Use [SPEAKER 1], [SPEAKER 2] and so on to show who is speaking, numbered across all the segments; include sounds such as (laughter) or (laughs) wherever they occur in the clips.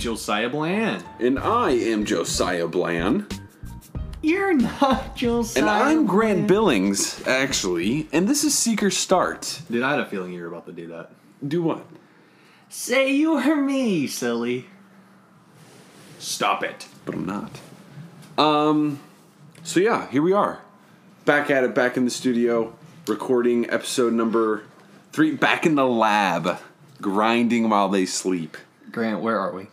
[SPEAKER 1] Josiah Bland.
[SPEAKER 2] And I am Josiah Bland.
[SPEAKER 1] You're not Josiah.
[SPEAKER 2] And I'm Grant
[SPEAKER 1] Bland.
[SPEAKER 2] Billings, actually. And this is Seeker Start.
[SPEAKER 1] Dude, I had a feeling you were about to do that.
[SPEAKER 2] Do what?
[SPEAKER 1] Say you or me, silly. Stop it.
[SPEAKER 2] But I'm not. Um, so yeah, here we are. Back at it, back in the studio, recording episode number three, back in the lab, grinding while they sleep.
[SPEAKER 1] Grant, where are we?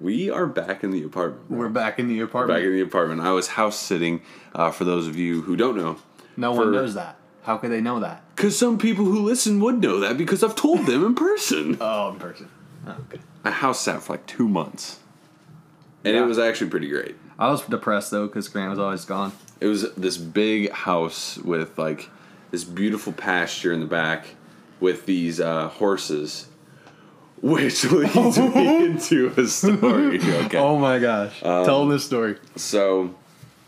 [SPEAKER 2] We are back in the apartment.
[SPEAKER 1] We're back in the apartment.
[SPEAKER 2] Back in the apartment. I was house sitting, uh, for those of you who don't know.
[SPEAKER 1] no
[SPEAKER 2] for-
[SPEAKER 1] one knows that. How could they know that?
[SPEAKER 2] Because some people who listen would know that because I've told them in person. (laughs)
[SPEAKER 1] Oh, in person. Oh, okay.
[SPEAKER 2] I house sat for like two months. And
[SPEAKER 1] Yeah.
[SPEAKER 2] it was actually pretty great.
[SPEAKER 1] I was depressed though because Grant was always gone.
[SPEAKER 2] It was this big house with like this beautiful pasture in the back with these uh, horses, which leads me (laughs) into a story. (laughs) Okay.
[SPEAKER 1] Oh my gosh! Tell this story.
[SPEAKER 2] So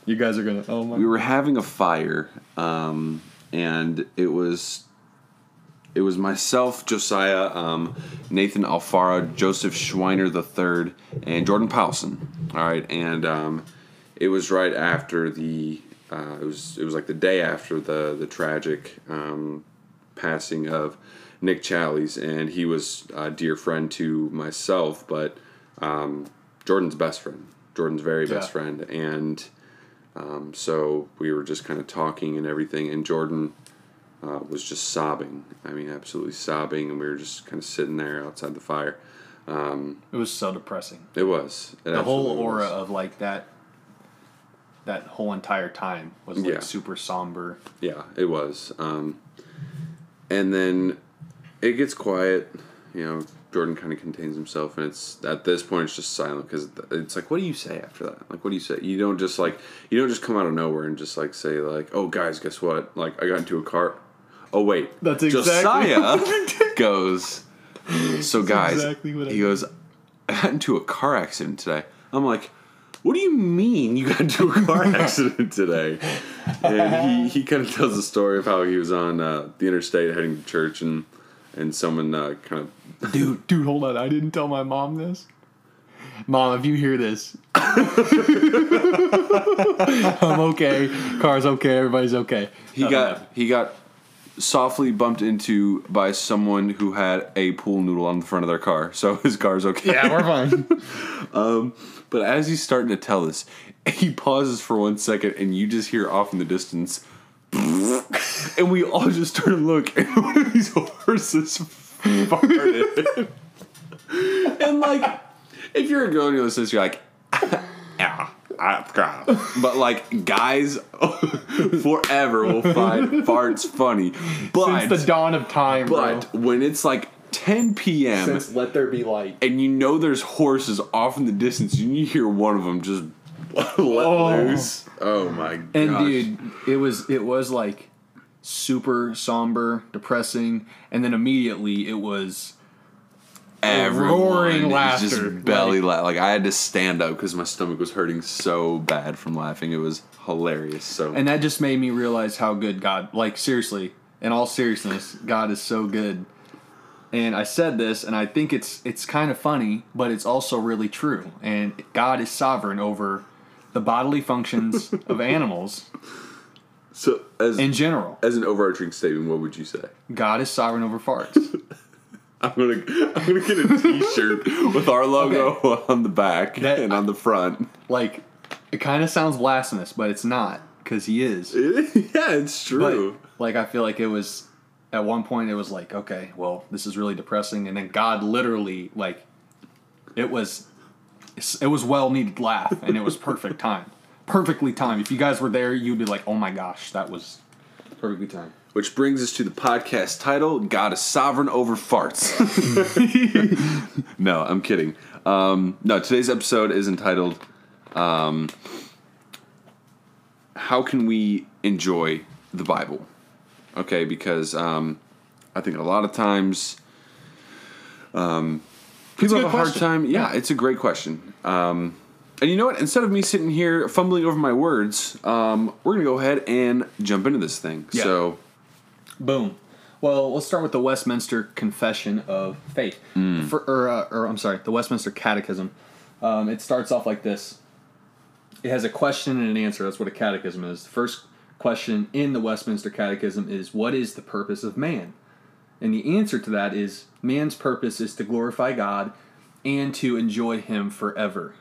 [SPEAKER 1] You guys are gonna. Oh my.
[SPEAKER 2] we were having a fire, um, and it was it was myself, Josiah, um, Nathan Alfara, Joseph Schweiner III, and Jordan Powelson. All right, and um, it was right after the uh, it was it was like the day after the the tragic um, passing of Nick Challies, and he was a dear friend to myself, but um, Jordan's best friend, Jordan's very best
[SPEAKER 1] Yeah.
[SPEAKER 2] friend, and um, so we were just kind of talking and everything, and Jordan uh, was just sobbing. I mean, absolutely sobbing, and we were just kind of sitting there outside the fire.
[SPEAKER 1] It was so depressing.
[SPEAKER 2] It was It
[SPEAKER 1] The whole aura
[SPEAKER 2] was.
[SPEAKER 1] of like that. That whole entire time was like
[SPEAKER 2] Yeah.
[SPEAKER 1] super somber.
[SPEAKER 2] Yeah, it was. Um, and then it gets quiet. You know, Jordan kind of contains himself, and it's at this point it's just silent because it's like, what do you say after that? Like, what do you say? You don't just like you don't just come out of nowhere and just like say like, oh guys, guess what? Like, I got into a car. Oh wait,
[SPEAKER 1] That's exactly
[SPEAKER 2] Josiah (laughs) goes. So guys,
[SPEAKER 1] exactly
[SPEAKER 2] he goes. I got into a car accident today. I'm like. What do you mean you got into a car (laughs) accident today? And he, he kind of tells the story of how he was on uh, the interstate heading to church and and someone uh, kind of (laughs)
[SPEAKER 1] Dude, dude, hold on. I didn't tell my mom this. Mom, if you hear this, (laughs) I'm okay. Car's okay. Everybody's okay.
[SPEAKER 2] he
[SPEAKER 1] Nothing
[SPEAKER 2] got
[SPEAKER 1] happened.
[SPEAKER 2] he got softly bumped into by someone who had a pool noodle on the front of their car, so (laughs) his car's okay.
[SPEAKER 1] Yeah, we're fine.
[SPEAKER 2] But as he's starting to tell this, he pauses for one second, and you just hear off in the distance, and we all just turn and look, and (laughs) one of these horses farted. and like, if you're a girl and you listen to this, you're like, yeah. I- God." But like guys (laughs) forever will find farts funny. But
[SPEAKER 1] Since the dawn of time,
[SPEAKER 2] but when it's like 10 p.m.
[SPEAKER 1] Since let there be light.
[SPEAKER 2] and you know there's horses off in the distance, and you hear one of them just (laughs) let oh. loose. Oh my god!
[SPEAKER 1] And dude, it was it was like super somber, depressing, and then immediately it was
[SPEAKER 2] everyone
[SPEAKER 1] roaring laughter,
[SPEAKER 2] just belly laugh. Like I had to stand up because my stomach was hurting so bad from laughing. It was hilarious. So
[SPEAKER 1] and that just made me realize how good God like seriously, in all seriousness, God is so good. And I said this and I think it's it's kind of funny, but it's also really true. And God is sovereign over the bodily functions (laughs) of animals
[SPEAKER 2] so as
[SPEAKER 1] in general.
[SPEAKER 2] as an overarching statement, what would you say?
[SPEAKER 1] God is sovereign over farts. (laughs)
[SPEAKER 2] I'm gonna I'm gonna get a T-shirt (laughs) with our logo on the back
[SPEAKER 1] That-
[SPEAKER 2] and on the front.
[SPEAKER 1] like it kind of sounds blasphemous, but it's not because he is. (laughs)
[SPEAKER 2] yeah, it's true.
[SPEAKER 1] But like I feel like it was at one point it was like, okay, well, this is really depressing, and then God literally like it was it was well needed laugh, and it was perfect time, perfectly timed. If you guys were there, you'd be like, oh my gosh, that was perfectly timed.
[SPEAKER 2] Which brings us to the podcast title: "God is sovereign over farts." (laughs) no, I'm kidding. Um, no, today's episode is entitled um, "How Can We Enjoy the Bible?" Okay, because um, I think a lot of times um, people
[SPEAKER 1] a
[SPEAKER 2] have a hard
[SPEAKER 1] question.
[SPEAKER 2] time. Yeah, it's a great question. Um, and you know what? Instead of me sitting here fumbling over my words, um, we're gonna go ahead and jump into this thing.
[SPEAKER 1] Yeah.
[SPEAKER 2] So
[SPEAKER 1] Boom. Well, let's start with the Westminster Confession of Faith, For, or, uh, or I'm sorry, the Westminster Catechism. Um, it starts off like this. It has a question and an answer. That's what a catechism is. The first question in the Westminster Catechism is, "What is the purpose of man?" And the answer to that is, man's purpose is to glorify God and to enjoy Him forever.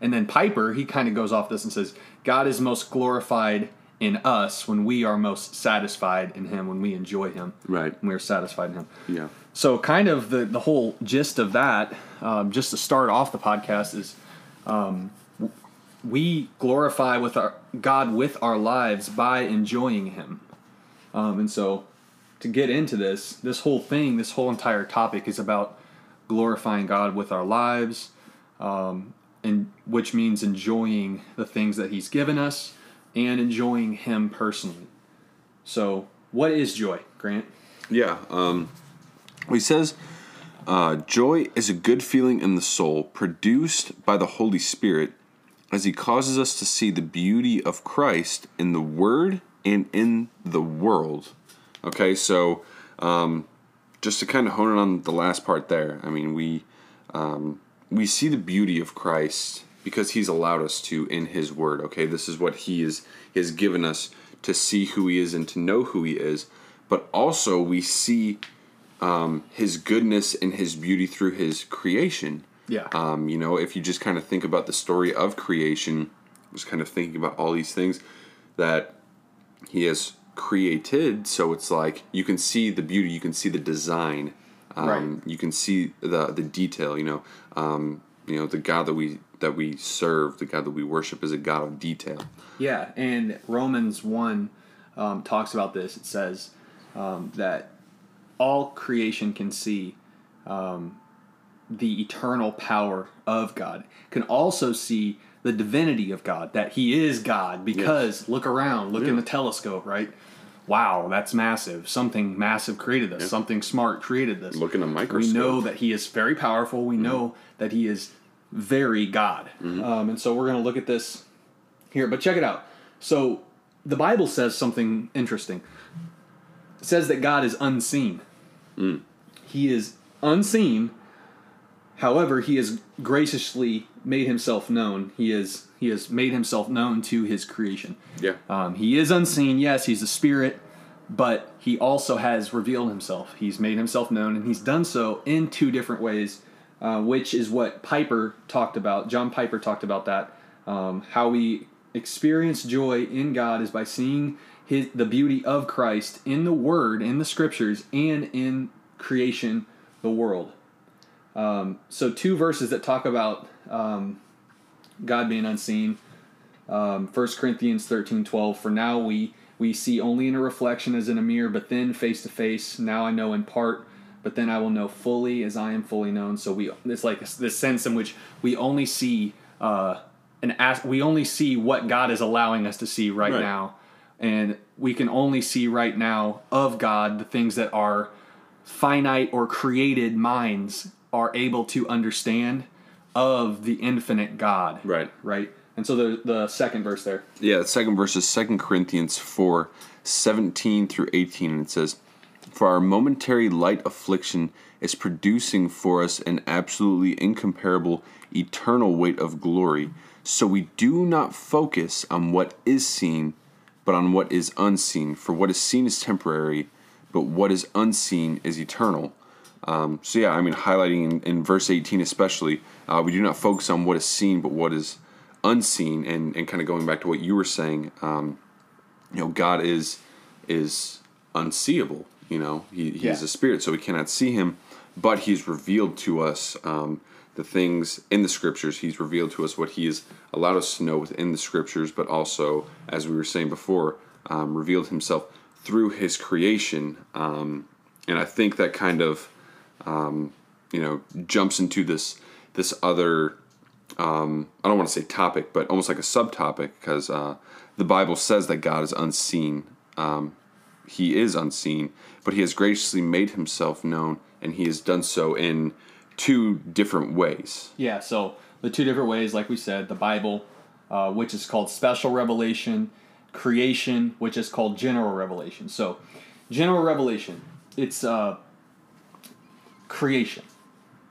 [SPEAKER 1] And then Piper, he kind of goes off this and says, God is most glorified in us when we are most satisfied in Him, when we enjoy Him,
[SPEAKER 2] Right.
[SPEAKER 1] when we are satisfied in Him.
[SPEAKER 2] Yeah.
[SPEAKER 1] So, kind of the, the whole gist of that, um, just to start off the podcast, is um, we glorify with our God with our lives by enjoying Him. Um, and so, to get into this, this whole thing, this whole entire topic is about glorifying God with our lives, um, and which means enjoying the things that He's given us and enjoying Him personally. So, what is joy, Grant?
[SPEAKER 2] Yeah. Um, he says, uh, joy is a good feeling in the soul produced by the Holy Spirit as he causes us to see the beauty of Christ in the Word and in the world. Okay, so um, just to kind of hone in on the last part there, I mean, we um, we see the beauty of Christ because He's allowed us to in His Word. Okay, this is what He is he has given us to see who He is and to know who He is, but also we see um, His goodness and His beauty through His creation.
[SPEAKER 1] Yeah.
[SPEAKER 2] Um, you know, if you just kind of think about the story of creation, just kind of thinking about all these things that He has created, so it's like you can see the beauty, you can see the design, um,
[SPEAKER 1] Right.
[SPEAKER 2] you can see the the detail. You know, um, you know the God that we that we serve, the God that we worship, is a God of detail.
[SPEAKER 1] Yeah, and Romans 1 um, talks about this. It says um, that all creation can see um, the eternal power of God, can also see the divinity of God, that He is God, because look around, look in the telescope, right? Wow, that's massive. Something massive created this. Something smart created this.
[SPEAKER 2] Look in a
[SPEAKER 1] We know that He is very powerful. We mm-hmm. know that He is very God. Mm-hmm. Um, and so we're going to look at this here, but check it out. So the Bible says something interesting. It says that God is unseen. Mm. He is unseen. However, he has graciously made himself known. He is he has made himself known to his creation.
[SPEAKER 2] Yeah.
[SPEAKER 1] Um, he is unseen. Yes, he's a spirit, but he also has revealed himself. He's made himself known, and he's done so in two different ways, uh, which is what Piper talked about. John Piper talked about that. Um, how we experience joy in God is by seeing his the beauty of Christ in the Word, in the Scriptures, and in creation, the world. Um, so two verses that talk about um, God being unseen. Um, 1 Corinthians 13 12. For now we, we see only in a reflection as in a mirror, but then face to face. Now I know in part, but then I will know fully as I am fully known. So we it's like this sense in which we only see uh, an as, we only see what God is allowing us to see right,
[SPEAKER 2] Right.
[SPEAKER 1] now, and we can only see right now of God the things that our finite or created minds are able to understand of the infinite God
[SPEAKER 2] Right.
[SPEAKER 1] right? And so the the second verse there.
[SPEAKER 2] Yeah, the second verse is 2 Corinthians 4 17 through 18, and it says, For our momentary light affliction is producing for us an absolutely incomparable eternal weight of glory. So we do not focus on what is seen, but on what is unseen. For what is seen is temporary, but what is unseen is eternal. Um, so yeah, I mean, highlighting in, in verse 18 especially, uh, we do not focus on what is seen, but what is unseen, and, and kind of going back to what you were saying, um, you know, God is is unseeable. You know, he, he is a spirit, so we cannot see him, but he's revealed to us um, the things in the scriptures. He's revealed to us what he has allowed us to know within the scriptures, but also, as we were saying before, um, revealed himself through his creation. Um, and I think that kind of um, you know jumps into this this other um, I don't want to say topic, but almost like a subtopic because uh, the Bible says that God is unseen. Um, he is unseen, but He has graciously made Himself known, and He has done so in two different ways.
[SPEAKER 1] Yeah. So the two different ways, like we said, the Bible, uh, which is called special revelation, creation, which is called general revelation. So general revelation, it's uh, creation.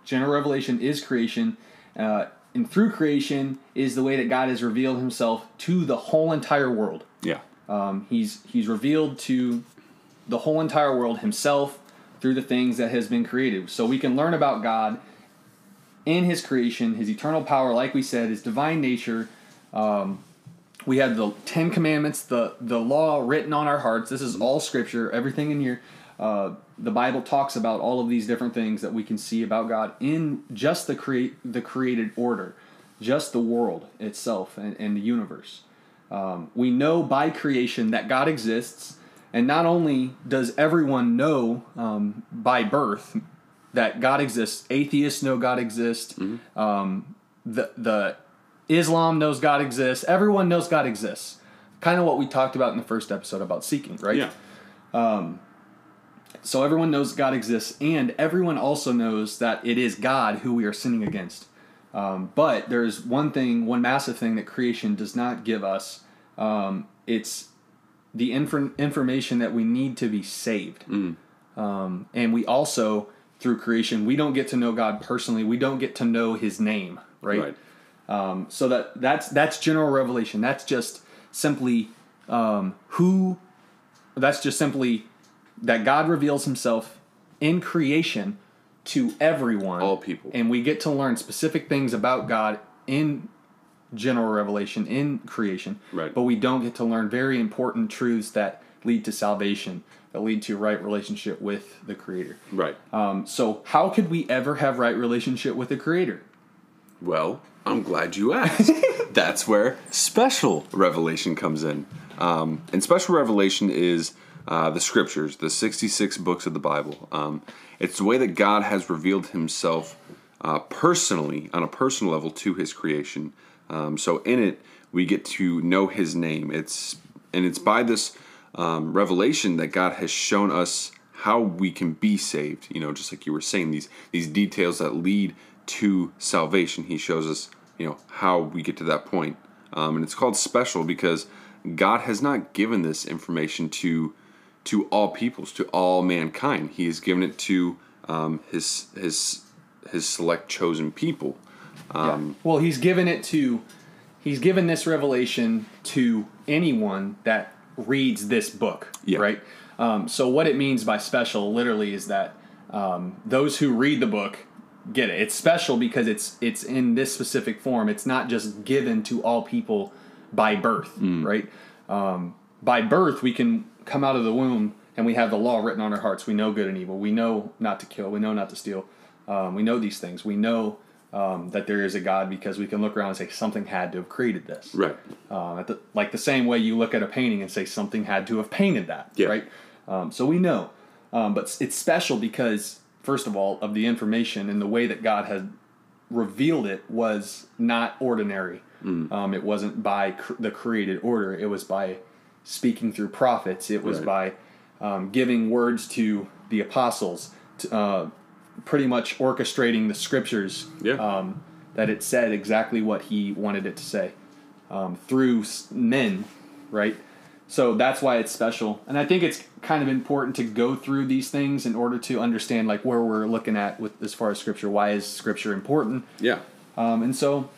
[SPEAKER 1] General revelation is creation, uh, and through creation is the way that God has revealed Himself to the whole entire world.
[SPEAKER 2] Yeah.
[SPEAKER 1] Um, he's he's revealed to the whole entire world Himself through the things that has been created. So we can learn about God in His creation, His eternal power, like we said, His divine nature. Um, we have the Ten Commandments, the the law written on our hearts. This is all Scripture. Everything in here, uh, the Bible talks about all of these different things that we can see about God in just the create the created order, just the world itself and, and the universe. Um, we know by creation that God exists, and not only does everyone know um, by birth that God exists, atheists know God exists. Um, the the Islam knows God exists. Everyone knows God exists. Kind of what we talked about in the first episode about seeking, right?
[SPEAKER 2] Yeah.
[SPEAKER 1] So everyone knows God exists, and everyone also knows that it is God who we are sinning against. Um, but there's one thing, one massive thing that creation does not give us. Um, it's the infor- information that we need to be saved. Um, and we also, through creation, we don't get to know God personally. We don't get to know His name, right?
[SPEAKER 2] Right.
[SPEAKER 1] Um, so that that's that's general revelation. That's just simply um, who. That's just simply that God reveals Himself in creation to everyone,
[SPEAKER 2] All people.
[SPEAKER 1] and we get to learn specific things about God in general revelation in creation.
[SPEAKER 2] Right.
[SPEAKER 1] But we don't get to learn very important truths that lead to salvation, that lead to right relationship with the Creator.
[SPEAKER 2] Right.
[SPEAKER 1] Um, so how could we ever have right relationship with the Creator?
[SPEAKER 2] Well, I'm glad you asked. (laughs) That's where special revelation comes in. Um, and special revelation is uh, the scriptures, the 66 books of the Bible. Um, it's the way that God has revealed himself uh, personally, on a personal level, to his creation. Um, so in it, we get to know his name. It's and it's by this um, revelation that God has shown us how we can be saved. You know, just like you were saying, these these details that lead to salvation. He shows us, you know, how we get to that point. Um, and it's called special because God has not given this information to to all peoples, to all mankind. He has given it to um, his his his select chosen people. Um,
[SPEAKER 1] Well, he's given it to, he's given this revelation to anyone that reads this book,
[SPEAKER 2] Yeah.
[SPEAKER 1] right? Um, so what it means by special, literally, is that um, those who read the book get it. It's special because it's it's in this specific form. It's not just given to all people by birth, right? Um, by birth, we can come out of the womb and we have the law written on our hearts. We know good and evil. We know not to kill. We know not to steal. Um, we know these things. We know um, that there is a God because we can look around and say something had to have created this.
[SPEAKER 2] right.
[SPEAKER 1] Um, at the, like the same way you look at a painting and say something had to have painted that.
[SPEAKER 2] Yeah.
[SPEAKER 1] Right. Um, so we know, um, but it's special because first of all, of the information and the way that God had revealed it was not ordinary. Um, it wasn't by cr- the created order. It was by speaking through prophets. It was
[SPEAKER 2] Right.
[SPEAKER 1] by um, giving words to the apostles. To, uh, pretty much orchestrating the scriptures
[SPEAKER 2] Yeah.
[SPEAKER 1] um, that it said exactly what he wanted it to say um, through men, right? So that's why it's special, and I think it's kind of important to go through these things in order to understand like where we're looking at with as far as scripture. Why is scripture important?
[SPEAKER 2] Yeah.
[SPEAKER 1] Um, and so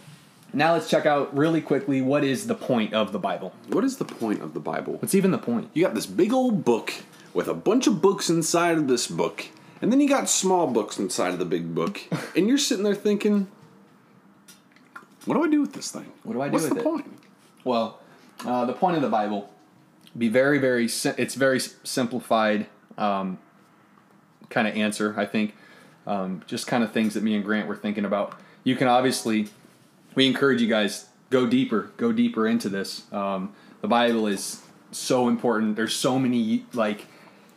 [SPEAKER 1] now let's check out really quickly what is the point of the Bible.
[SPEAKER 2] What is the point of the Bible?
[SPEAKER 1] What's even the point?
[SPEAKER 2] You got this big old book with a bunch of books inside of this book, and then you got small books inside of the big book, (laughs) and you're sitting there thinking, "What do I do with this thing?
[SPEAKER 1] What do I do
[SPEAKER 2] What's
[SPEAKER 1] with
[SPEAKER 2] the
[SPEAKER 1] it?"
[SPEAKER 2] point?"
[SPEAKER 1] Well, uh, the point of the Bible be very, very. sim- It's very simplified um, kind of answer. I think um, just kind of things that me and Grant were thinking about. You can obviously, we encourage you guys go deeper, go deeper into this. Um, the Bible is so important. There's so many like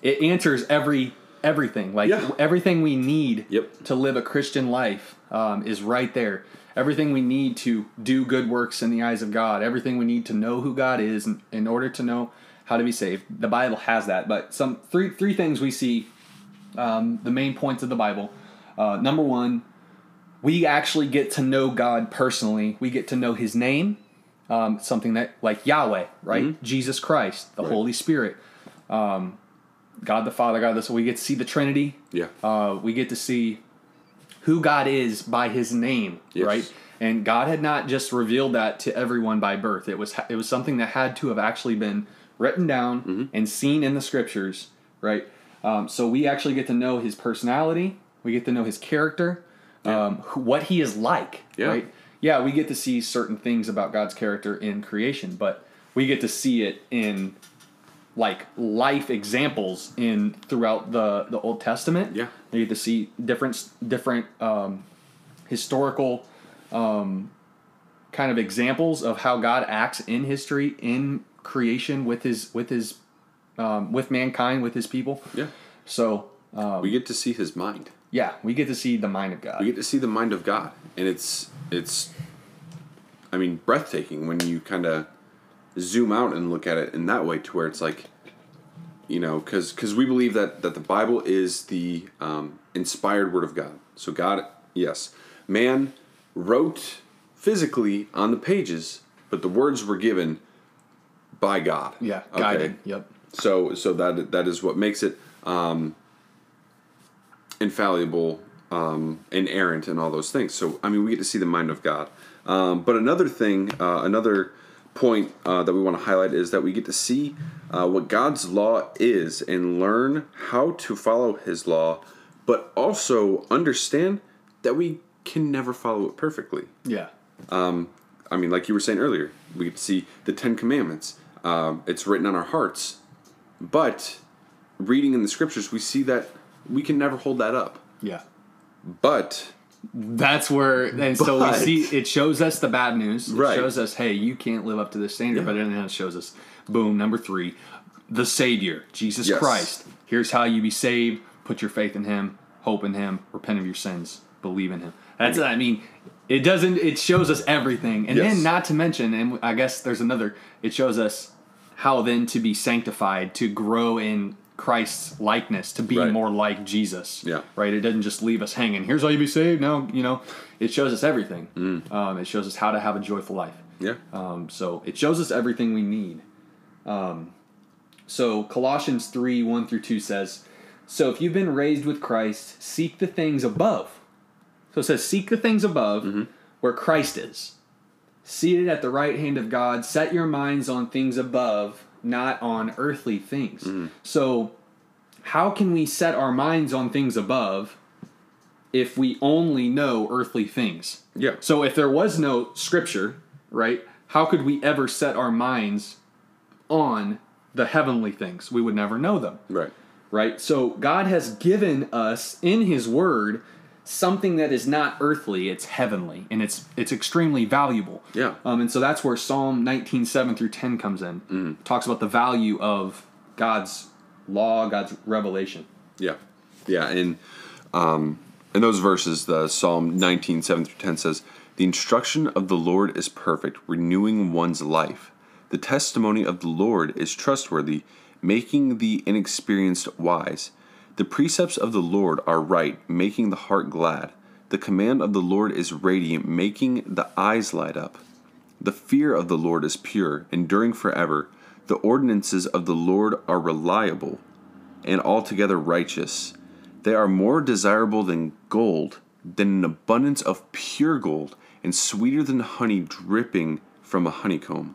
[SPEAKER 1] it answers every everything like
[SPEAKER 2] Yeah.
[SPEAKER 1] everything we need
[SPEAKER 2] Yep.
[SPEAKER 1] to live a Christian life um, is right there. Everything we need to do good works in the eyes of God, everything we need to know who God is in, in order to know how to be saved. The Bible has that. But some three three things we see, um, the main points of the Bible. Uh, number one, we actually get to know God personally. We get to know His name, um, something that like Yahweh, right? Jesus Christ, the
[SPEAKER 2] Right.
[SPEAKER 1] Holy Spirit. Um, God the Father, God the Son. We get to see the Trinity.
[SPEAKER 2] Yeah.
[SPEAKER 1] Uh, we get to see who God is by His name,
[SPEAKER 2] Yes.
[SPEAKER 1] right? And God had not just revealed that to everyone by birth. It was it was something that had to have actually been written down
[SPEAKER 2] Mm-hmm.
[SPEAKER 1] and seen in the scriptures, right? Um, so we actually get to know His personality. We get to know His character, um, who, what He is like,
[SPEAKER 2] Yeah.
[SPEAKER 1] right? Yeah, we get to see certain things about God's character in creation, but we get to see it in like life examples in throughout the the Old Testament.
[SPEAKER 2] Yeah.
[SPEAKER 1] you get to see different different um, historical um, kind of examples of how God acts in history in creation with his with his um, with mankind with his people.
[SPEAKER 2] Yeah.
[SPEAKER 1] So um,
[SPEAKER 2] We get to see his mind.
[SPEAKER 1] Yeah, we get to see the mind of God.
[SPEAKER 2] We get to see the mind of God, and it's it's, I mean, breathtaking when you kind of zoom out and look at it in that way, to where it's like, you know, because because we believe that that the Bible is the um, inspired word of God. So God, yes, man wrote physically on the pages, but the words were given by God.
[SPEAKER 1] yeah,
[SPEAKER 2] Okay?
[SPEAKER 1] guided. Yep.
[SPEAKER 2] So so that that is what makes it um, infallible, um, inerrant, and all those things. So I mean, we get to see the mind of God. Um, but another thing, uh, another point uh, that we want to highlight is that we get to see uh, what God's law is and learn how to follow His law, but also understand that we can never follow it perfectly.
[SPEAKER 1] Yeah.
[SPEAKER 2] I mean, like you were saying earlier, we get to see the Ten Commandments. Um, it's written on our hearts, but reading in the scriptures, we see that we can never hold that up.
[SPEAKER 1] Yeah.
[SPEAKER 2] But
[SPEAKER 1] That's where, and so we see it shows us the bad news. It
[SPEAKER 2] Right.
[SPEAKER 1] shows us, hey, you can't live up to this standard.
[SPEAKER 2] Yeah.
[SPEAKER 1] But then it shows us, boom, number three, the Savior, Jesus
[SPEAKER 2] Yes.
[SPEAKER 1] Christ. Here's how you be saved. Put your faith in Him, hope in Him, repent of your sins, believe in Him. That's, I mean, it doesn't, it shows us everything. And
[SPEAKER 2] Yes.
[SPEAKER 1] then, not to mention, and I guess there's another, it shows us how then to be sanctified, to grow in Christ's likeness, to be
[SPEAKER 2] Right.
[SPEAKER 1] more like Jesus
[SPEAKER 2] Yeah.
[SPEAKER 1] right? It doesn't just leave us hanging. Here's how you be saved. No, you know, it shows us everything.
[SPEAKER 2] Mm.
[SPEAKER 1] Um, it shows us how to have a joyful life.
[SPEAKER 2] yeah,
[SPEAKER 1] Um, so it shows us everything we need. Um, so Colossians three one through two says, "So if you've been raised with Christ, seek the things above." So it says, "Seek the things above,
[SPEAKER 2] Mm-hmm.
[SPEAKER 1] where Christ is, seated at the right hand of God. Set your minds on things above, not on earthly things."
[SPEAKER 2] Mm-hmm.
[SPEAKER 1] So how can we set our minds on things above if we only know earthly things?
[SPEAKER 2] yeah,
[SPEAKER 1] So if there was no scripture, right, how could we ever set our minds on the heavenly things? We would never know them,
[SPEAKER 2] right,
[SPEAKER 1] right? So God has given us in his word something that is not earthly, it's heavenly, and it's it's extremely valuable.
[SPEAKER 2] Yeah.
[SPEAKER 1] Um, and so that's where Psalm 19, 7 through 10 comes in. Talks about the value of God's law, God's revelation.
[SPEAKER 2] yeah, yeah. And um, in those verses, the Psalm nineteen seven through ten says, "The instruction of the Lord is perfect, renewing one's life. The testimony of the Lord is trustworthy, making the inexperienced wise." The precepts of the Lord are right, making the heart glad. The command of the Lord is radiant, making the eyes light up. The fear of the Lord is pure, enduring forever. The ordinances of the Lord are reliable and altogether righteous. They are more desirable than gold, than an abundance of pure gold, and sweeter than honey dripping from a honeycomb.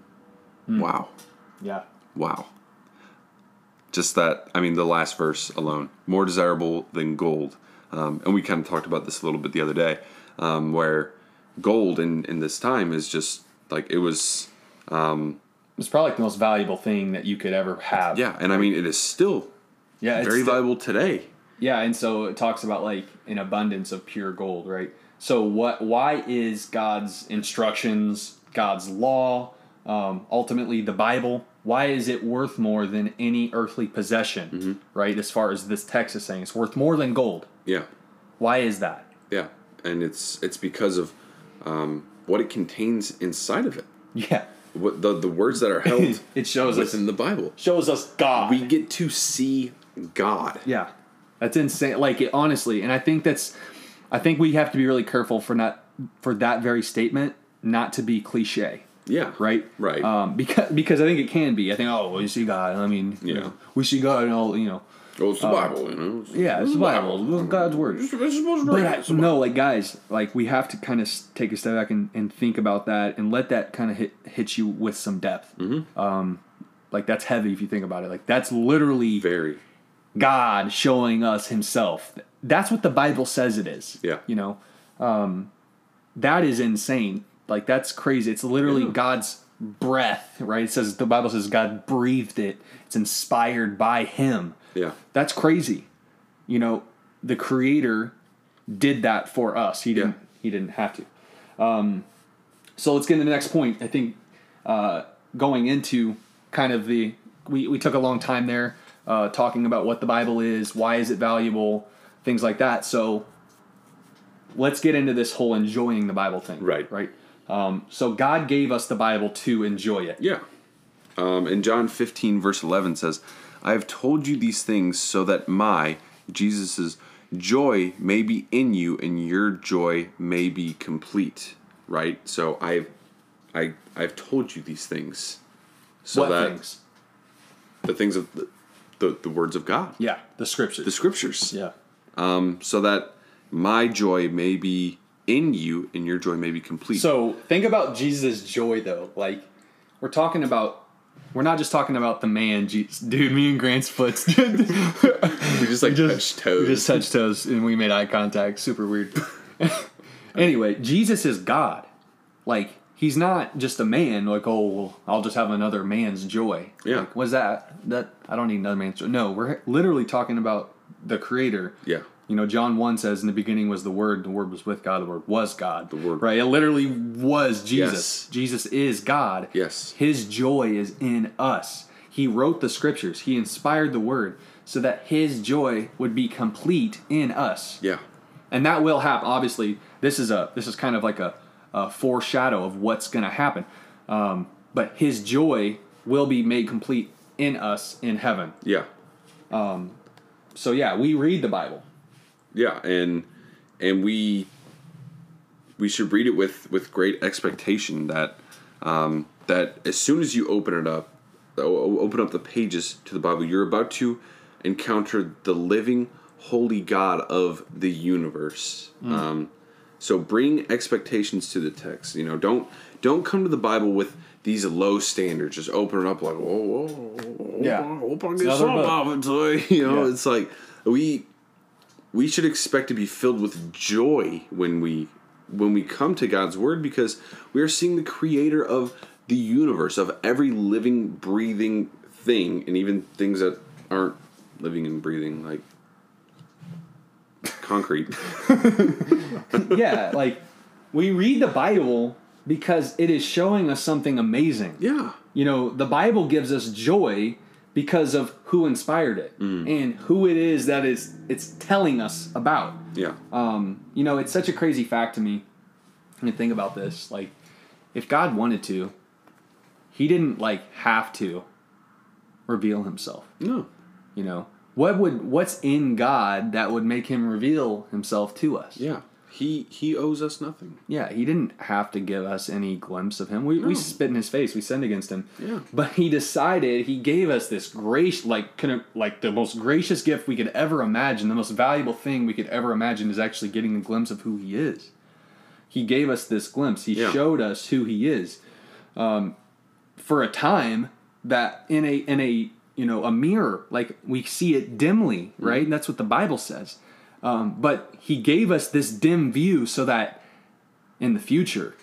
[SPEAKER 2] Hmm. Wow.
[SPEAKER 1] Yeah.
[SPEAKER 2] Wow. Just that, I mean, the last verse alone, more desirable than gold. Um, and we kind of talked about this a little bit the other day, um, where gold in, in this time is just like it was,
[SPEAKER 1] It's probably like the most valuable thing that you could ever have.
[SPEAKER 2] yeah. And I mean, it is still
[SPEAKER 1] Yeah. It's
[SPEAKER 2] very
[SPEAKER 1] still-
[SPEAKER 2] valuable today.
[SPEAKER 1] Yeah, and so it talks about like an abundance of pure gold, right? So what? Why is God's instructions, God's law, um, ultimately the Bible? Why is it worth more than any earthly possession,
[SPEAKER 2] Mm-hmm.
[SPEAKER 1] right? As far as this text is saying, it's worth more than gold.
[SPEAKER 2] Yeah.
[SPEAKER 1] Why is that?
[SPEAKER 2] Yeah. And it's it's because of um, what it contains inside of it.
[SPEAKER 1] Yeah,
[SPEAKER 2] What the, the words that are held (laughs)
[SPEAKER 1] it shows us
[SPEAKER 2] within the Bible.
[SPEAKER 1] shows us God.
[SPEAKER 2] We get to see God.
[SPEAKER 1] Yeah, that's insane. Like it, honestly, and I think that's, I think we have to be really careful for not for that very statement not to be cliche.
[SPEAKER 2] Yeah.
[SPEAKER 1] right?
[SPEAKER 2] Right.
[SPEAKER 1] Um, because because I think it can be. I think oh, we see God. I mean, you
[SPEAKER 2] Yeah.
[SPEAKER 1] know, we see God and all. You know,
[SPEAKER 2] Well, it's the Bible, you know. It's,
[SPEAKER 1] Yeah, it's the Bible, it's God's word.
[SPEAKER 2] It's, it's supposed to
[SPEAKER 1] But. I,
[SPEAKER 2] It's
[SPEAKER 1] no, like guys, like we have to kind of take a step back and, and think about that and let that kind of hit hit you with some depth. Mm-hmm. Um, like that's heavy if you think about it. Like that's literally
[SPEAKER 2] Very.
[SPEAKER 1] God showing us Himself. That's what the Bible says it is.
[SPEAKER 2] Yeah.
[SPEAKER 1] you know, um, that is insane. Like that's crazy. It's literally
[SPEAKER 2] Yeah.
[SPEAKER 1] God's breath, right? It says the Bible says God breathed it. It's inspired by Him.
[SPEAKER 2] Yeah.
[SPEAKER 1] That's crazy. You know, the creator did that for us. He didn't
[SPEAKER 2] Yeah.
[SPEAKER 1] he didn't have to. Um, so let's get to the next point. I think uh, going into kind of the we, we took a long time there uh, talking about what the Bible is, why is it valuable, things like that. So let's get into this whole enjoying the Bible thing.
[SPEAKER 2] Right.
[SPEAKER 1] Right. Um, so God gave us the Bible to enjoy it.
[SPEAKER 2] Yeah. Um, and John 15, verse 11 says, I have told you these things so that my, Jesus' joy may be in you and your joy may be complete. Right? So I've, I, I've told you these things so
[SPEAKER 1] what
[SPEAKER 2] that
[SPEAKER 1] things?
[SPEAKER 2] the things of the, the, the words of God,
[SPEAKER 1] Yeah, the scriptures.
[SPEAKER 2] the scriptures,
[SPEAKER 1] yeah.
[SPEAKER 2] so that my joy may be in you and your joy may be complete.
[SPEAKER 1] So think about Jesus' joy, though. Like we're talking about, we're not just talking about the man, Jesus. dude. Me and Grant's foots. (laughs) we
[SPEAKER 2] just like touched toes.
[SPEAKER 1] We just touched toes, and we made eye contact. Super weird. (laughs) anyway, Jesus is God. Like he's not just a man. Like oh, well, I'll just have another man's joy.
[SPEAKER 2] Yeah.
[SPEAKER 1] Like, what's that? That I don't need another man's joy. No, we're literally talking about the Creator.
[SPEAKER 2] yeah.
[SPEAKER 1] You know, John 1 says, In the beginning was the Word, the Word was with God, the Word was God. The
[SPEAKER 2] Word.
[SPEAKER 1] Right? It literally was Jesus.
[SPEAKER 2] Yes.
[SPEAKER 1] Jesus is God.
[SPEAKER 2] Yes.
[SPEAKER 1] His joy is in us. He wrote the scriptures, He inspired the Word so that His joy would be complete in us.
[SPEAKER 2] Yeah.
[SPEAKER 1] And that will happen. Obviously, this is a this is kind of like a, a foreshadow of what's going to happen. Um, but His joy will be made complete in us in heaven.
[SPEAKER 2] Yeah.
[SPEAKER 1] Um, So yeah, we read the Bible.
[SPEAKER 2] Yeah, and and we we should read it with with great expectation that um, that as soon as you open it up, open up the pages to the Bible, you're about to encounter the living, holy God of the universe. Um, so bring expectations to the text. You know, don't don't come to the Bible with these low standards. Just open it up like, whoa, whoa, whoa
[SPEAKER 1] Yeah.
[SPEAKER 2] hope I
[SPEAKER 1] It's
[SPEAKER 2] get
[SPEAKER 1] another
[SPEAKER 2] some
[SPEAKER 1] book.
[SPEAKER 2] of it today. You know,
[SPEAKER 1] Yeah.
[SPEAKER 2] it's like we we should expect to be filled with joy when we when we come to God's word because we are seeing the creator of the universe of every living breathing thing and even things that aren't living and breathing like concrete (laughs) (laughs)
[SPEAKER 1] yeah, like we read the Bible because it is showing us something amazing.
[SPEAKER 2] yeah
[SPEAKER 1] You know, the Bible gives us joy because of who inspired it and who it is that is it's telling us about.
[SPEAKER 2] yeah
[SPEAKER 1] Um, you know, it's such a crazy fact to me. I mean, think about this. Like, if God wanted to, He didn't like have to reveal Himself.
[SPEAKER 2] no
[SPEAKER 1] You know, what would what's in God that would make Him reveal Himself to us?
[SPEAKER 2] yeah he he owes us nothing
[SPEAKER 1] Yeah, he didn't have to give us any glimpse of him. We, we spit in his face. We sinned against him.
[SPEAKER 2] Yeah.
[SPEAKER 1] But he decided he gave us this grace, like kind of like the most gracious gift we could ever imagine. The most valuable thing we could ever imagine is actually getting a glimpse of who he is. He gave us this glimpse. He
[SPEAKER 2] Yeah.
[SPEAKER 1] showed us who he is. Um, for a time that in a in a you know a mirror, like we see it dimly, right? And that's what the Bible says. Um, but he gave us this dim view so that in the future,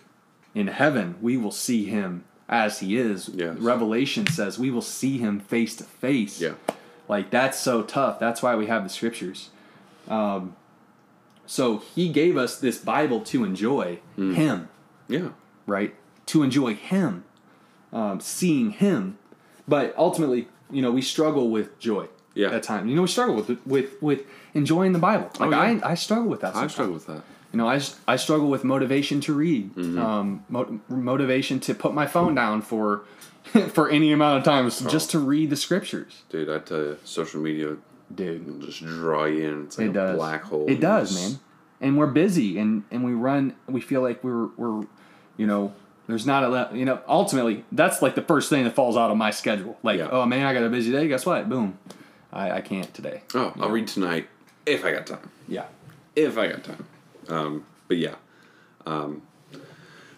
[SPEAKER 1] in heaven, we will see him as he is.
[SPEAKER 2] Yes.
[SPEAKER 1] Revelation says we will see him face to face.
[SPEAKER 2] yeah
[SPEAKER 1] Like that's so tough. That's why we have the scriptures. Um, so he gave us this Bible to enjoy him,
[SPEAKER 2] yeah
[SPEAKER 1] right? To enjoy him, um, seeing him. But ultimately, you know, we struggle with joy.
[SPEAKER 2] Yeah.
[SPEAKER 1] At times, you know, we struggle with with with enjoying the Bible. Like
[SPEAKER 2] Oh, yeah.
[SPEAKER 1] I, I struggle with that.
[SPEAKER 2] i struggle with that
[SPEAKER 1] You know, I, I struggle with motivation to read,
[SPEAKER 2] Mm-hmm.
[SPEAKER 1] um, mo- motivation to put my phone down for (laughs) for any amount of time
[SPEAKER 2] Oh.
[SPEAKER 1] just to read the scriptures,
[SPEAKER 2] dude i tell you social media
[SPEAKER 1] dude.
[SPEAKER 2] just draw you in it's like
[SPEAKER 1] It
[SPEAKER 2] a
[SPEAKER 1] does.
[SPEAKER 2] black hole
[SPEAKER 1] It does, man. And we're busy, and and we run. We feel like we're we're, you know, there's not a le- you know. Ultimately, that's like the first thing that falls out of my schedule. Like,
[SPEAKER 2] Yeah.
[SPEAKER 1] oh man, I got a busy day. Guess what? Boom. I, I can't today.
[SPEAKER 2] Oh, I'll read tonight if I got time.
[SPEAKER 1] Yeah.
[SPEAKER 2] If I got time. Um, but yeah. Um,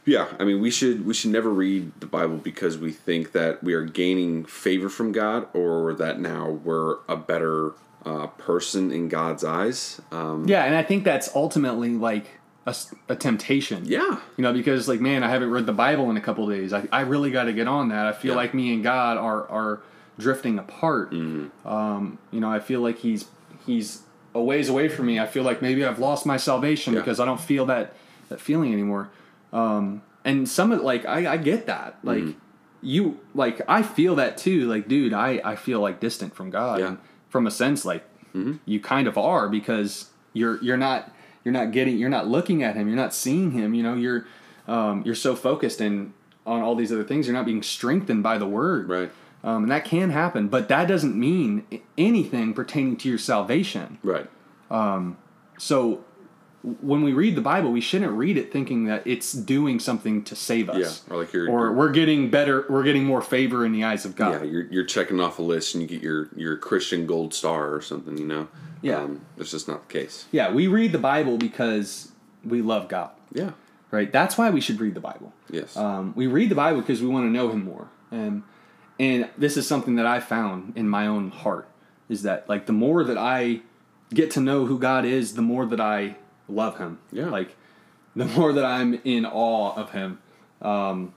[SPEAKER 2] yeah, I mean, we should we should never read the Bible because we think that we are gaining favor from God or that now we're a better uh, person in God's eyes. Um,
[SPEAKER 1] Yeah, and I think that's ultimately like a, a, temptation.
[SPEAKER 2] yeah,
[SPEAKER 1] You know, because like, man, I haven't read the Bible in a couple days. I, I really got to get on that. I feel
[SPEAKER 2] Yeah.
[SPEAKER 1] like me and God are are drifting apart.
[SPEAKER 2] Mm-hmm.
[SPEAKER 1] Um, you know, I feel like he's he's a ways away from me. I feel like maybe I've lost my salvation
[SPEAKER 2] Yeah.
[SPEAKER 1] because I don't feel that that feeling anymore. Um, and some of like I, I get that like.
[SPEAKER 2] Mm-hmm.
[SPEAKER 1] You like I feel that too. Like, dude, I I feel like distant from God.
[SPEAKER 2] Yeah.
[SPEAKER 1] And from a sense, like you kind of are because you're you're not you're not getting you're not looking at him. You're not seeing him. You know, you're um, you're so focused in on all these other things. You're not being strengthened by the word.
[SPEAKER 2] right,
[SPEAKER 1] Um, and that can happen, but that doesn't mean anything pertaining to your salvation.
[SPEAKER 2] right.
[SPEAKER 1] So when we read the Bible, we shouldn't read it thinking that it's doing something to save us.
[SPEAKER 2] Yeah, or like you're-
[SPEAKER 1] or we're getting better, we're getting more favor in the eyes of God.
[SPEAKER 2] Yeah, you're, you're checking off a list and you get your, your Christian gold star or something, you know?
[SPEAKER 1] Yeah.
[SPEAKER 2] Um, that's just not the case.
[SPEAKER 1] yeah, we read the Bible because we love God.
[SPEAKER 2] Yeah.
[SPEAKER 1] Right? That's why we should read the Bible.
[SPEAKER 2] Yes.
[SPEAKER 1] Um, we read the Bible because we want to know Him more, and and this is something that I found in my own heart is that like the more that I get to know who God is, the more that I love Him.
[SPEAKER 2] Yeah.
[SPEAKER 1] Like the more that I'm in awe of Him, um,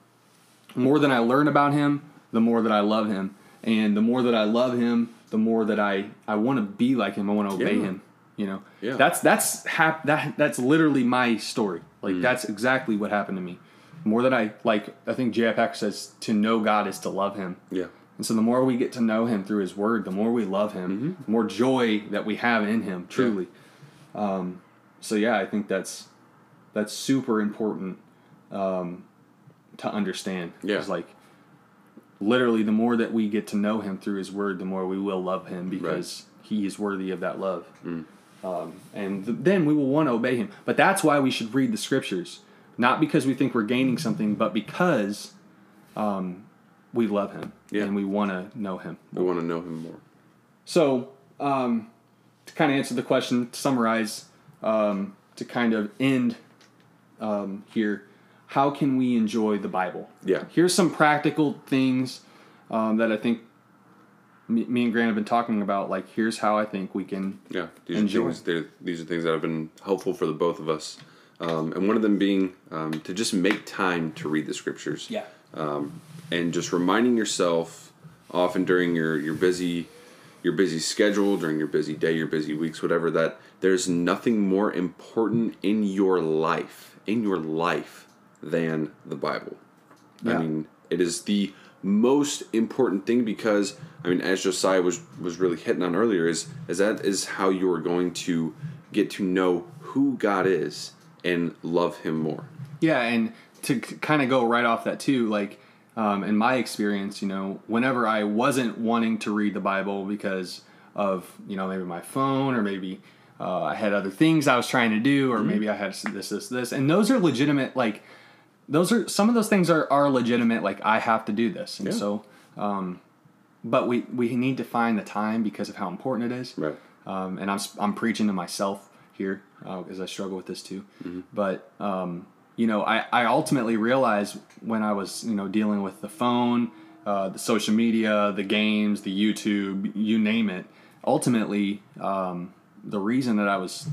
[SPEAKER 1] more than I learn about Him, the more that I love Him, and the more that I love Him, the more that I I want to be like Him. I want to obey
[SPEAKER 2] Yeah.
[SPEAKER 1] Him. You know.
[SPEAKER 2] Yeah.
[SPEAKER 1] That's that's hap- that that's literally my story. Like
[SPEAKER 2] Mm.
[SPEAKER 1] that's exactly what happened to me. More than I like, I think JFX says to know God is to love Him.
[SPEAKER 2] yeah.
[SPEAKER 1] And so the more we get to know Him through His Word, the more we love Him,
[SPEAKER 2] Mm-hmm.
[SPEAKER 1] the more joy that we have in Him. Truly. Um, so yeah, I think that's that's super important um, to understand.
[SPEAKER 2] Yeah.
[SPEAKER 1] It's like literally the more that we get to know Him through His Word, the more we will love Him because He is worthy of that love.
[SPEAKER 2] Mm.
[SPEAKER 1] Um, and th- then we will want to obey Him. But that's why we should read the Scriptures, not because we think we're gaining something, but because um, we love Him
[SPEAKER 2] Yeah.
[SPEAKER 1] and we want to know Him.
[SPEAKER 2] We want to know him more.
[SPEAKER 1] So, um, to kind of answer the question, to summarize, um, to kind of end um, here, how can we enjoy the Bible?
[SPEAKER 2] Yeah.
[SPEAKER 1] Here's some practical things um, that I think me, me and Grant have been talking about. Like, here's how I think we can.
[SPEAKER 2] Yeah, these
[SPEAKER 1] Enjoy.
[SPEAKER 2] are things. These are things that have been helpful for the both of us, um, and one of them being um, to just make time to read the scriptures.
[SPEAKER 1] Yeah.
[SPEAKER 2] and just reminding yourself often during your your busy your busy schedule during your busy day your busy weeks whatever that there's nothing more important in your life in your life than the bible
[SPEAKER 1] Yeah.
[SPEAKER 2] i mean it is the most important thing because i mean as josiah was was really hitting on earlier is is that is how you are going to get to know who god is and love him more
[SPEAKER 1] Yeah, and to kind of go right off that too, like um, in my experience, you know, whenever I wasn't wanting to read the Bible because of you know maybe my phone or maybe uh, I had other things I was trying to do or maybe I had this this this, and those are legitimate. Like those are some of those things are are legitimate. Like I have to do this, and
[SPEAKER 2] Yeah.
[SPEAKER 1] so. Um, but we we need to find the time because of how important it is
[SPEAKER 2] right
[SPEAKER 1] um, and I'm I'm preaching to myself here because I struggle with this too. But um, you know, I I ultimately realized when I was you know dealing with the phone, uh, the social media, the games, the YouTube, you name it. Ultimately, um, the reason that I was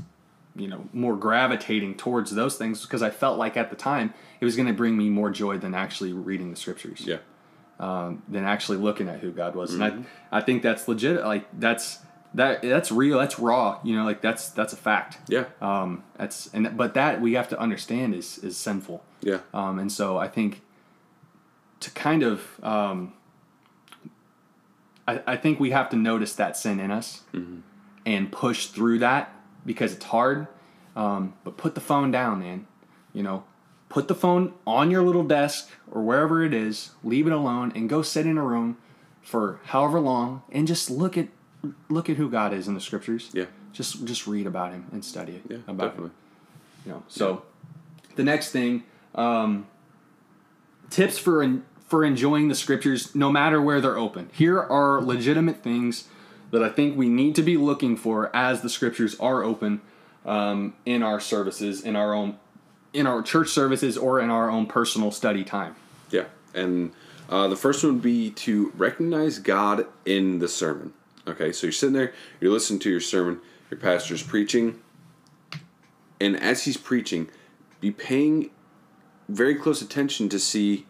[SPEAKER 1] you know more gravitating towards those things because I felt like at the time it was going to bring me more joy than actually reading the scriptures
[SPEAKER 2] yeah
[SPEAKER 1] um, than actually looking at who God was.
[SPEAKER 2] Mm-hmm.
[SPEAKER 1] And I, I think that's legit. Like that's that that's real. That's raw. You know, like that's that's a fact.
[SPEAKER 2] yeah
[SPEAKER 1] Um, that's and but that we have to understand is is sinful.
[SPEAKER 2] yeah
[SPEAKER 1] Um, and so I think to kind of um, I, I think we have to notice that sin in us and push through that because it's hard. Um, but put the phone down, man. You know, put the phone on your little desk or wherever it is. Leave it alone and go sit in a room for however long and just look at look at who God is in the scriptures.
[SPEAKER 2] Yeah.
[SPEAKER 1] Just just read about him and study it
[SPEAKER 2] yeah
[SPEAKER 1] about him
[SPEAKER 2] definitely
[SPEAKER 1] you know so the next thing um, tips for en- for enjoying the scriptures no matter where they're open here are legitimate things that I think we need to be looking for as the scriptures are open um, in our services, in our own, in our church services, or in our own personal study time.
[SPEAKER 2] Yeah, and uh, the first one would be to recognize God in the sermon. Okay, so you're sitting there, you're listening to your sermon, your pastor's preaching, and as he's preaching, be paying very close attention to see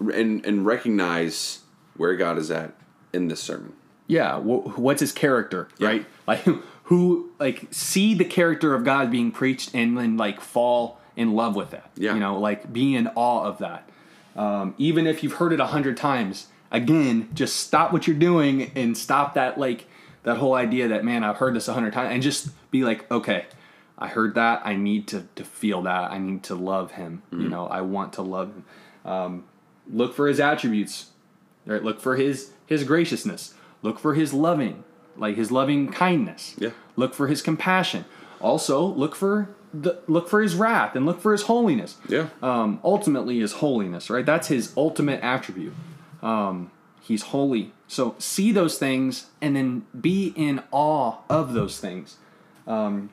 [SPEAKER 2] and and recognize where God is at in this sermon.
[SPEAKER 1] Yeah, what's his character,
[SPEAKER 2] Yeah.
[SPEAKER 1] right? (laughs) Like who like see the character of God being preached and then like fall in love with that.
[SPEAKER 2] Yeah.
[SPEAKER 1] You know, like be in awe of that. Um, even if you've heard it a hundred times, again, just stop what you're doing and stop that like that whole idea that man, I've heard this a hundred times and just be like, okay, I heard that. I need to to feel that. I need to love him. You know, I want to love him. Um, look for his attributes. Right? Look for his his graciousness. Look for his loving, like his loving kindness.
[SPEAKER 2] Yeah.
[SPEAKER 1] Look for his compassion. Also, look for the look for his wrath and look for his holiness.
[SPEAKER 2] Yeah.
[SPEAKER 1] Um, ultimately, his holiness. Right. That's his ultimate attribute. Um, he's holy. So see those things and then be in awe of those things. Um,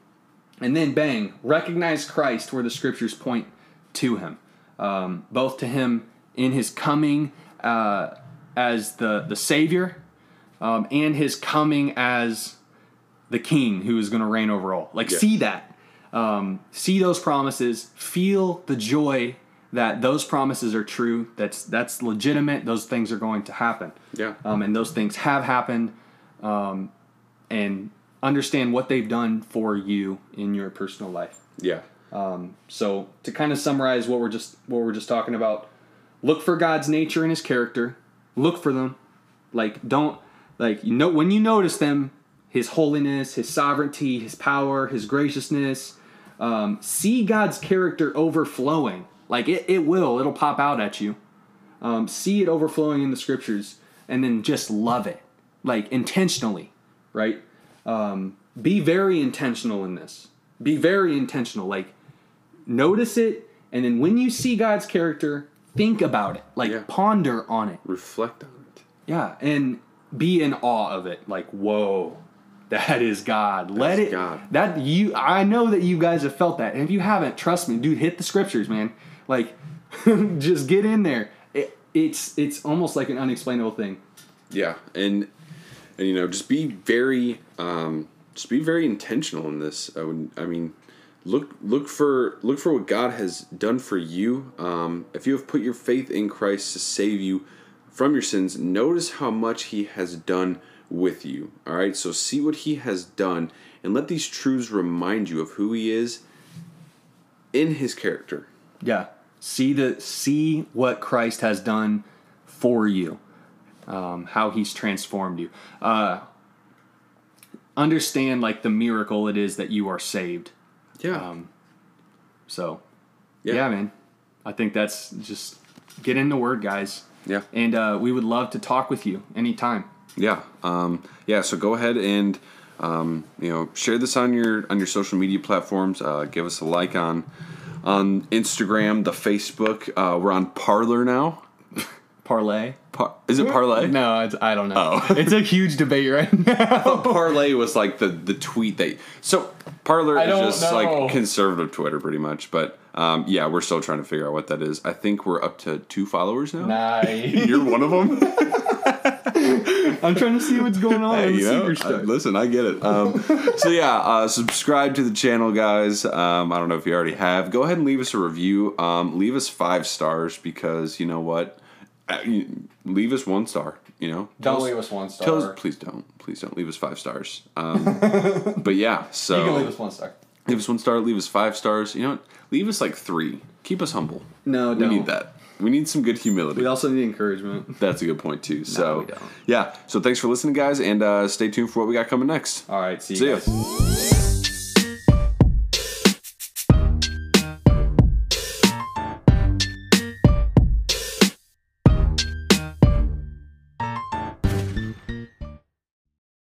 [SPEAKER 1] and then bang, recognize Christ where the scriptures point to him, um, both to him in his coming uh, as the the Savior, um, and his coming as the King who is going to reign over all. Like
[SPEAKER 2] Yeah.
[SPEAKER 1] see that, um, see those promises, feel the joy that those promises are true. That's that's legitimate. Those things are going to happen.
[SPEAKER 2] Yeah.
[SPEAKER 1] Um, and those things have happened, um, and understand what they've done for you in your personal life.
[SPEAKER 2] Yeah.
[SPEAKER 1] Um, So to kind of summarize what we're just what we're just talking about, look for God's nature and His character. Look for them, like don't like you know when you notice them, His holiness, His sovereignty, His power, His graciousness. Um, see God's character overflowing. Like it, it will. It'll pop out at you. Um, see it overflowing in the scriptures, and then just love it, like intentionally, right? Um, be very intentional in this. Be very intentional. Like notice it and then when you see god's character think about it like
[SPEAKER 2] Yeah.
[SPEAKER 1] ponder on it
[SPEAKER 2] Reflect on it.
[SPEAKER 1] yeah and be in awe of it like whoa that is god let it
[SPEAKER 2] God.
[SPEAKER 1] that you i know that you guys have felt that and if you haven't trust me dude hit the scriptures man like (laughs) just get in there it, it's it's almost like an unexplainable thing
[SPEAKER 2] Yeah, and and you know, just be very, um, just be very intentional in this. I would, I mean, look look for look for what God has done for you. Um, if you have put your faith in Christ to save you from your sins, notice how much He has done with you. All right, so see what He has done, and let these truths remind you of who He is in His character.
[SPEAKER 1] Yeah. See the see what Christ has done for you. Um, how he's transformed you. Uh, understand like the miracle it is that you are saved.
[SPEAKER 2] Yeah,
[SPEAKER 1] Um, So
[SPEAKER 2] Yeah.
[SPEAKER 1] yeah. man. I think that's just get in the word, guys.
[SPEAKER 2] Yeah.
[SPEAKER 1] And uh, we would love to talk with you anytime.
[SPEAKER 2] Yeah, um, yeah. So go ahead and um, you know share this on your on your social media platforms. Uh, give us a like on on Instagram, the Facebook. Uh, we're on Parler now.
[SPEAKER 1] Parlay.
[SPEAKER 2] Par- is it Parlay?
[SPEAKER 1] No, it's, I don't know.
[SPEAKER 2] Oh.
[SPEAKER 1] it's a huge debate right (laughs) now.
[SPEAKER 2] Parlay was like the the tweet that. So
[SPEAKER 1] Parler
[SPEAKER 2] is just
[SPEAKER 1] know.
[SPEAKER 2] like conservative Twitter, pretty much. But um, yeah, we're still trying to figure out what that is. I think we're up to two followers now.
[SPEAKER 1] nice. (laughs)
[SPEAKER 2] You're one of them. (laughs) (laughs)
[SPEAKER 1] I'm trying to see what's going on.
[SPEAKER 2] Hey, you know, I- listen, I get it. Um, (laughs) so yeah, uh, subscribe to the channel, guys. Um, I don't know if you already have. Go ahead and leave us a review. Um, leave us five stars because you know what. Uh, leave us one star. You know,
[SPEAKER 1] Don't
[SPEAKER 2] Tell us-
[SPEAKER 1] leave us one star.
[SPEAKER 2] Tell us, please don't, please don't leave us five stars. (laughs) Um, but yeah, so
[SPEAKER 1] You can leave us one star.
[SPEAKER 2] leave us one star. Leave us five stars. You know, what? leave us like three. Keep us humble.
[SPEAKER 1] No,
[SPEAKER 2] we
[SPEAKER 1] don't.
[SPEAKER 2] need that. We need some good humility.
[SPEAKER 1] We also need encouragement. (laughs)
[SPEAKER 2] That's a good point too. So
[SPEAKER 1] don't.
[SPEAKER 2] yeah. So thanks for listening, guys, and uh, stay tuned for what we got coming next.
[SPEAKER 1] All right, see you
[SPEAKER 2] See
[SPEAKER 1] guys.